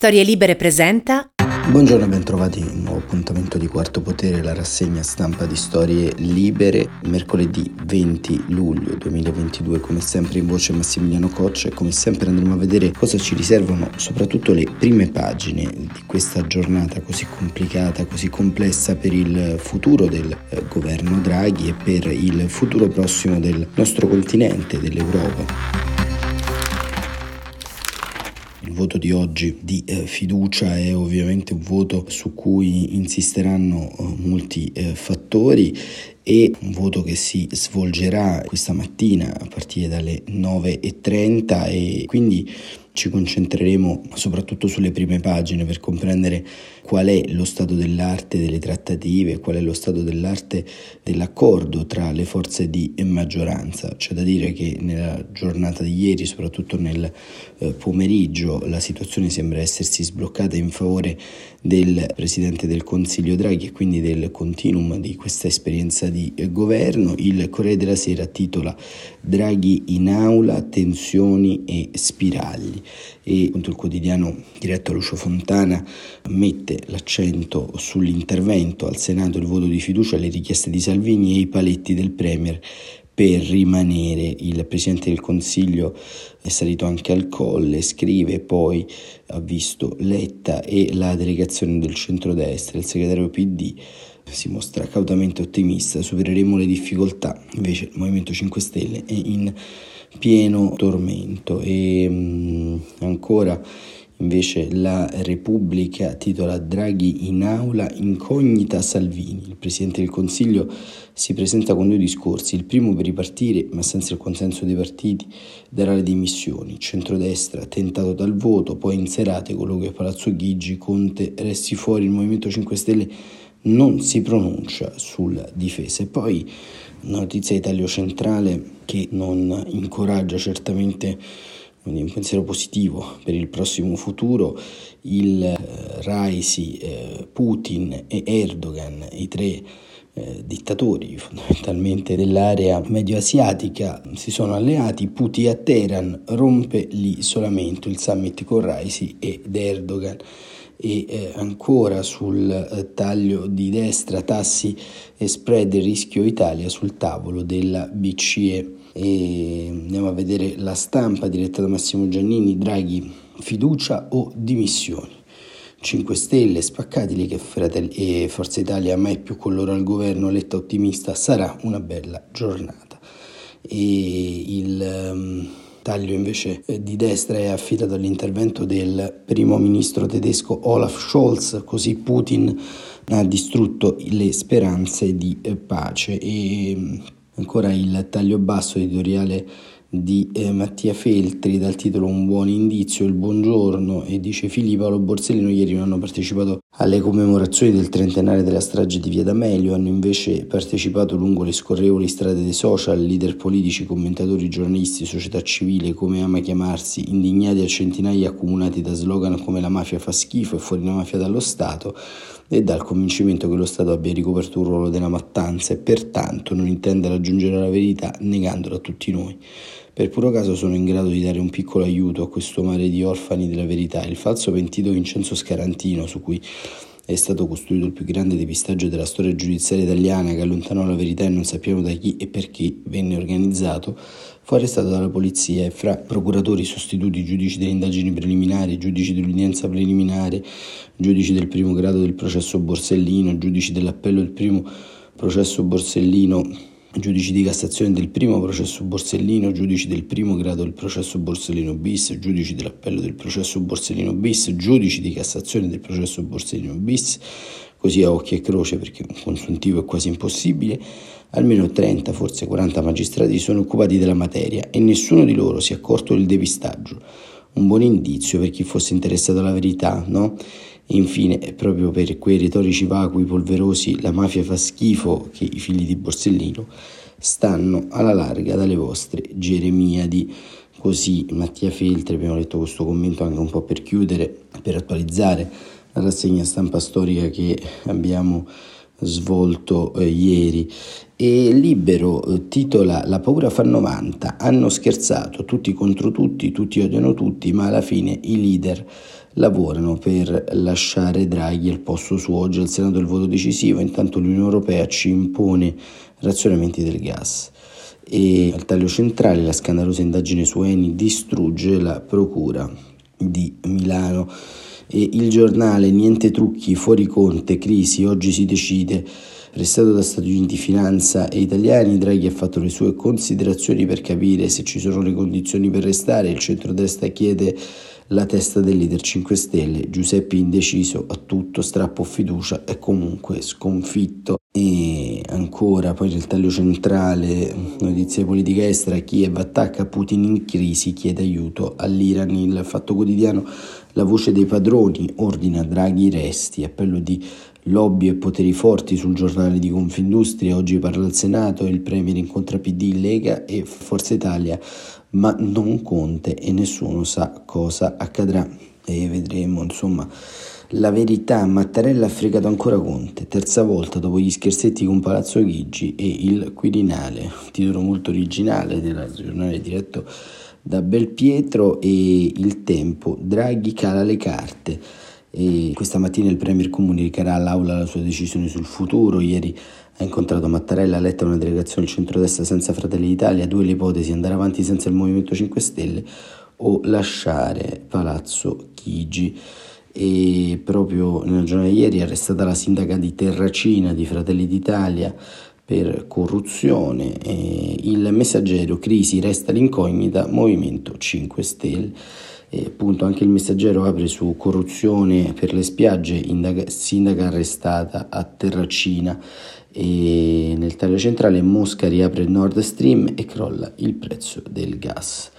Storie Libere presenta Buongiorno e bentrovati in un nuovo appuntamento di Quarto Potere, la rassegna stampa di Storie Libere, mercoledì 20 luglio 2022, come sempre in voce Massimiliano Coccia. E come sempre andremo a vedere cosa ci riservano soprattutto le prime pagine di questa giornata così complicata, così complessa per il futuro del eh, governo Draghi e per il futuro prossimo del nostro continente, dell'Europa. Il voto di oggi di eh, fiducia è ovviamente un voto su cui insisteranno eh, molti eh, fattori e un voto che si svolgerà questa mattina a partire dalle 9.30 e quindi ci concentreremo soprattutto sulle prime pagine per comprendere qual è lo stato dell'arte delle trattative, qual è lo stato dell'arte dell'accordo tra le forze di maggioranza. C'è da dire che nella giornata di ieri, soprattutto nel eh, pomeriggio, la situazione sembra essersi sbloccata in favore del Presidente del Consiglio Draghi e quindi del continuum di questa esperienza di eh, governo. Il Corriere della Sera titola Draghi in aula, tensioni e spiragli e il quotidiano diretto a Lucio Fontana mette l'accento sull'intervento al Senato, il voto di fiducia, le richieste di Salvini e i paletti del Premier per rimanere. Il Presidente del Consiglio è salito anche al colle, scrive poi ha visto Letta e la delegazione del centrodestra, il segretario PD si mostra cautamente ottimista, supereremo le difficoltà, invece il Movimento 5 Stelle è in pieno tormento e mh, mm, ancora Invece la Repubblica titola Draghi in aula incognita Salvini. Il Presidente del Consiglio si presenta con due discorsi, il primo per ripartire, ma senza il consenso dei partiti, darà le dimissioni. Centrodestra tentato dal voto, poi in serate colloquio a Palazzo Chigi, Conte resti fuori, il Movimento 5 Stelle non si pronuncia sulla difesa. E poi notizia Italia Centrale che non incoraggia certamente quindi un pensiero positivo per il prossimo futuro, il eh, Raisi, eh, Putin e Erdogan, i tre eh, dittatori fondamentalmente dell'area medio-asiatica, si sono alleati, Putin a Teheran rompe l'isolamento, il summit con Raisi ed Erdogan e eh, ancora sul eh, taglio di destra tassi e spread rischio Italia sul tavolo della BCE e andiamo a vedere la stampa diretta da Massimo Giannini, Draghi, fiducia o dimissioni. 5 Stelle, spaccati lì che Fratelli e Forza Italia mai più con loro al governo, letta ottimista, sarà una bella giornata. E il um, taglio invece eh, di destra è affidato all'intervento del primo ministro tedesco Olaf Scholz, così Putin ha distrutto le speranze di eh, pace. E Ancora il taglio basso editoriale di eh, Mattia Feltri dal titolo Un buon indizio, il buongiorno e dice Filippo Borsellino ieri non hanno partecipato alle commemorazioni del trentennale della strage di Via D'Amelio, hanno invece partecipato lungo le scorrevoli strade dei social, leader politici, commentatori, giornalisti, società civile, come ama chiamarsi, indignati a centinaia accomunati da slogan come la mafia fa schifo e fuori la mafia dallo Stato e dal convincimento che lo Stato abbia ricoperto un ruolo della mattanza e pertanto non intende raggiungere la verità negandola a tutti noi. Per puro caso sono in grado di dare un piccolo aiuto a questo mare di orfani della verità. Il falso pentito Vincenzo Scarantino, su cui è stato costruito il più grande depistaggio della storia giudiziaria italiana che allontanò la verità e non sappiamo da chi e perché venne organizzato, fu arrestato dalla polizia e fra procuratori sostituti, giudici delle indagini preliminari, giudici dell'udienza preliminare, giudici del primo grado del processo Borsellino, giudici dell'appello del primo processo Borsellino giudici di Cassazione del primo processo Borsellino, giudici del primo grado del processo Borsellino bis, giudici dell'appello del processo Borsellino bis, giudici di Cassazione del processo Borsellino bis, così a occhio e croce perché un consuntivo è quasi impossibile, almeno 30, forse 40 magistrati sono occupati della materia e nessuno di loro si è accorto del depistaggio. Un buon indizio per chi fosse interessato alla verità, no? Infine, proprio per quei retorici vacui polverosi la mafia fa schifo che i figli di Borsellino stanno alla larga dalle vostre Geremiadi. Così Mattia Feltri, abbiamo letto questo commento anche un po' per chiudere, per attualizzare la rassegna stampa storica che abbiamo svolto eh, ieri e Libero eh, titola La paura fa 90, hanno scherzato tutti contro tutti, tutti odiano tutti, ma alla fine i leader lavorano per lasciare Draghi al posto suo. Oggi al Senato il voto decisivo, intanto l'Unione Europea ci impone razionamenti del gas. E al taglio centrale la scandalosa indagine su Eni distrugge la procura di Milano. E il giornale Niente trucchi, fuori Conte, crisi, oggi si decide. Prestato da Stati Uniti Finanza e italiani, Draghi ha fatto le sue considerazioni per capire se ci sono le condizioni per restare. Il centrodestra chiede la testa del leader 5 Stelle, Giuseppe indeciso a tutto, strappo fiducia e comunque sconfitto. E ancora poi nel taglio centrale, notizie politica estera, Kiev attacca Putin in crisi, chiede aiuto all'Iran, il fatto quotidiano, la voce dei padroni ordina Draghi resti, appello di lobby e poteri forti sul giornale di Confindustria, oggi parla al Senato, il Premier incontra PD, Lega e Forza Italia ma non Conte e nessuno sa cosa accadrà. E vedremo insomma la verità. Mattarella ha fregato ancora Conte. Terza volta dopo gli scherzetti con Palazzo Chigi e il Quirinale. Titolo molto originale del giornale diretto da Belpietro e il tempo. Draghi cala le carte. E questa mattina il Premier comunicherà all'Aula la sua decisione sul futuro. Ieri ha incontrato Mattarella, ha letto una delegazione del centrodestra senza Fratelli d'Italia, due le ipotesi, andare avanti senza il Movimento 5 Stelle o lasciare Palazzo Chigi. E proprio nella giornata di ieri è arrestata la sindaca di Terracina di Fratelli d'Italia per corruzione. E il messaggero Crisi resta l'incognita, Movimento 5 Stelle. E appunto anche il messaggero apre su corruzione per le spiagge, indaga, sindaca arrestata a Terracina e nel taglio centrale Mosca riapre Nord Stream e crolla il prezzo del gas.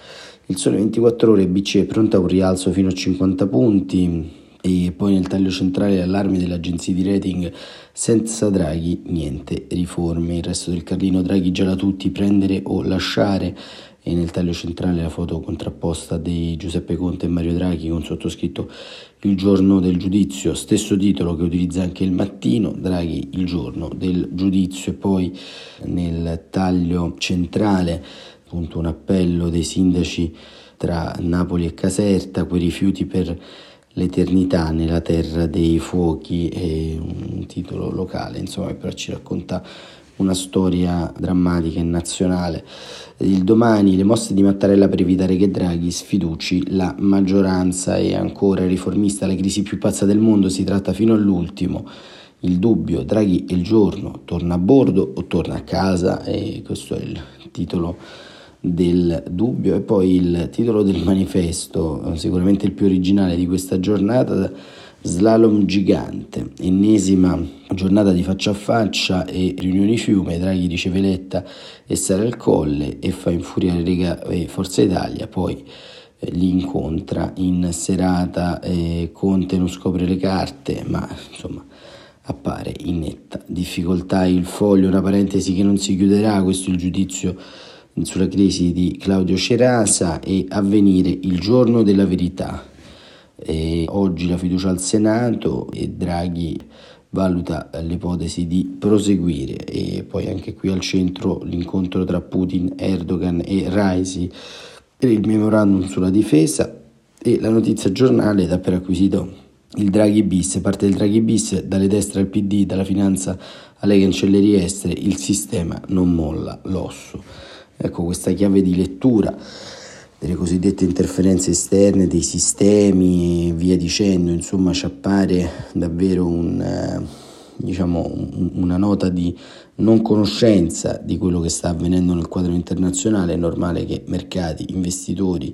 Il sole 24 ore BCE è pronta a un rialzo fino a 50 punti e poi nel taglio centrale l'allarme delle agenzie di rating senza Draghi niente riforme. Il resto del Carlino Draghi già tutti prendere o lasciare e nel taglio centrale la foto contrapposta di Giuseppe Conte e Mario Draghi con sottoscritto il giorno del giudizio, stesso titolo che utilizza anche il mattino, Draghi il giorno del giudizio. E poi nel taglio centrale appunto un appello dei sindaci tra Napoli e Caserta, quei rifiuti per l'eternità nella terra dei fuochi. È un titolo locale, insomma, però ci racconta una storia drammatica e nazionale. Il domani le mosse di Mattarella per evitare che Draghi sfiduci la maggioranza e ancora riformista, la crisi più pazza del mondo, si tratta fino all'ultimo. Il dubbio, Draghi è il giorno, torna a bordo o torna a casa e questo è il titolo del dubbio e poi il titolo del manifesto, sicuramente il più originale di questa giornata Slalom gigante, ennesima giornata di faccia a faccia e riunioni fiume, Draghi riceve Letta e sale al colle e fa infuriare Riga e Forza Italia, poi eh, li incontra in serata, eh, Conte non scopre le carte, ma insomma appare in netta difficoltà. Il foglio, una parentesi che non si chiuderà, questo è il giudizio sulla crisi di Claudio Cerasa e avvenire il giorno della verità e oggi la fiducia al Senato e Draghi valuta l'ipotesi di proseguire. E poi anche qui al centro l'incontro tra Putin, Erdogan e Raisi per il memorandum sulla difesa e la notizia giornale dà per acquisito il Draghi bis, parte del Draghi bis dalle destre al PD, dalla finanza alle cancellerie estere, il sistema non molla l'osso. Ecco questa chiave di lettura delle cosiddette interferenze esterne, dei sistemi e via dicendo, insomma ci appare davvero un, eh, diciamo, una nota di non conoscenza di quello che sta avvenendo nel quadro internazionale, è normale che mercati, investitori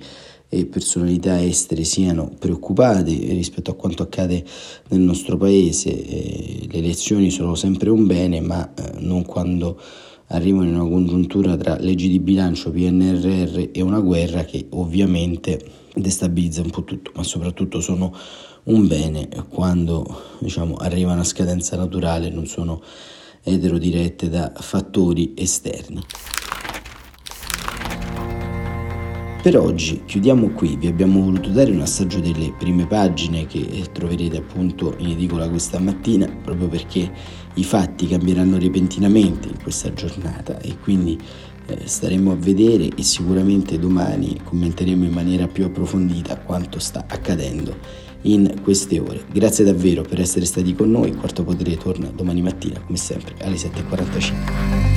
e personalità estere siano preoccupati rispetto a quanto accade nel nostro paese. Eh, le elezioni sono sempre un bene, ma eh, non quando arrivano in una congiuntura tra leggi di bilancio, PNRR e una guerra che ovviamente destabilizza un po' tutto, ma soprattutto sono un bene quando diciamo, arrivano a scadenza naturale, non sono eterodirette da fattori esterni. Per oggi chiudiamo qui, vi abbiamo voluto dare un assaggio delle prime pagine che troverete appunto in edicola questa mattina, proprio perché i fatti cambieranno repentinamente in questa giornata e quindi eh, staremo a vedere e sicuramente domani commenteremo in maniera più approfondita quanto sta accadendo in queste ore. Grazie davvero per essere stati con noi, Quarto Potere torna domani mattina come sempre alle 7.45.